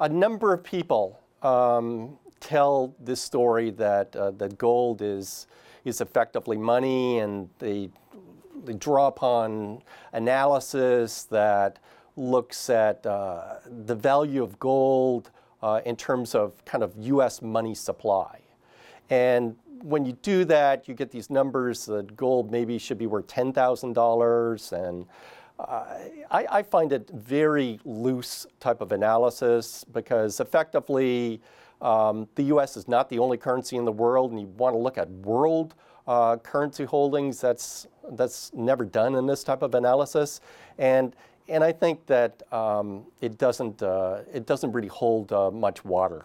a number of people um, tell this story that uh, that gold is is effectively money, and they they draw upon analysis that looks at uh, the value of gold uh, in terms of kind of U.S. money supply, and when you do that, you get these numbers that gold maybe should be worth ten thousand dollars and I, I, find it very loose type of analysis because effectively um, the U.S. is not the only currency in the world, and you want to look at world uh, currency holdings. That's that's never done in this type of analysis, and and I think that um, it doesn't uh, it doesn't really hold uh, much water.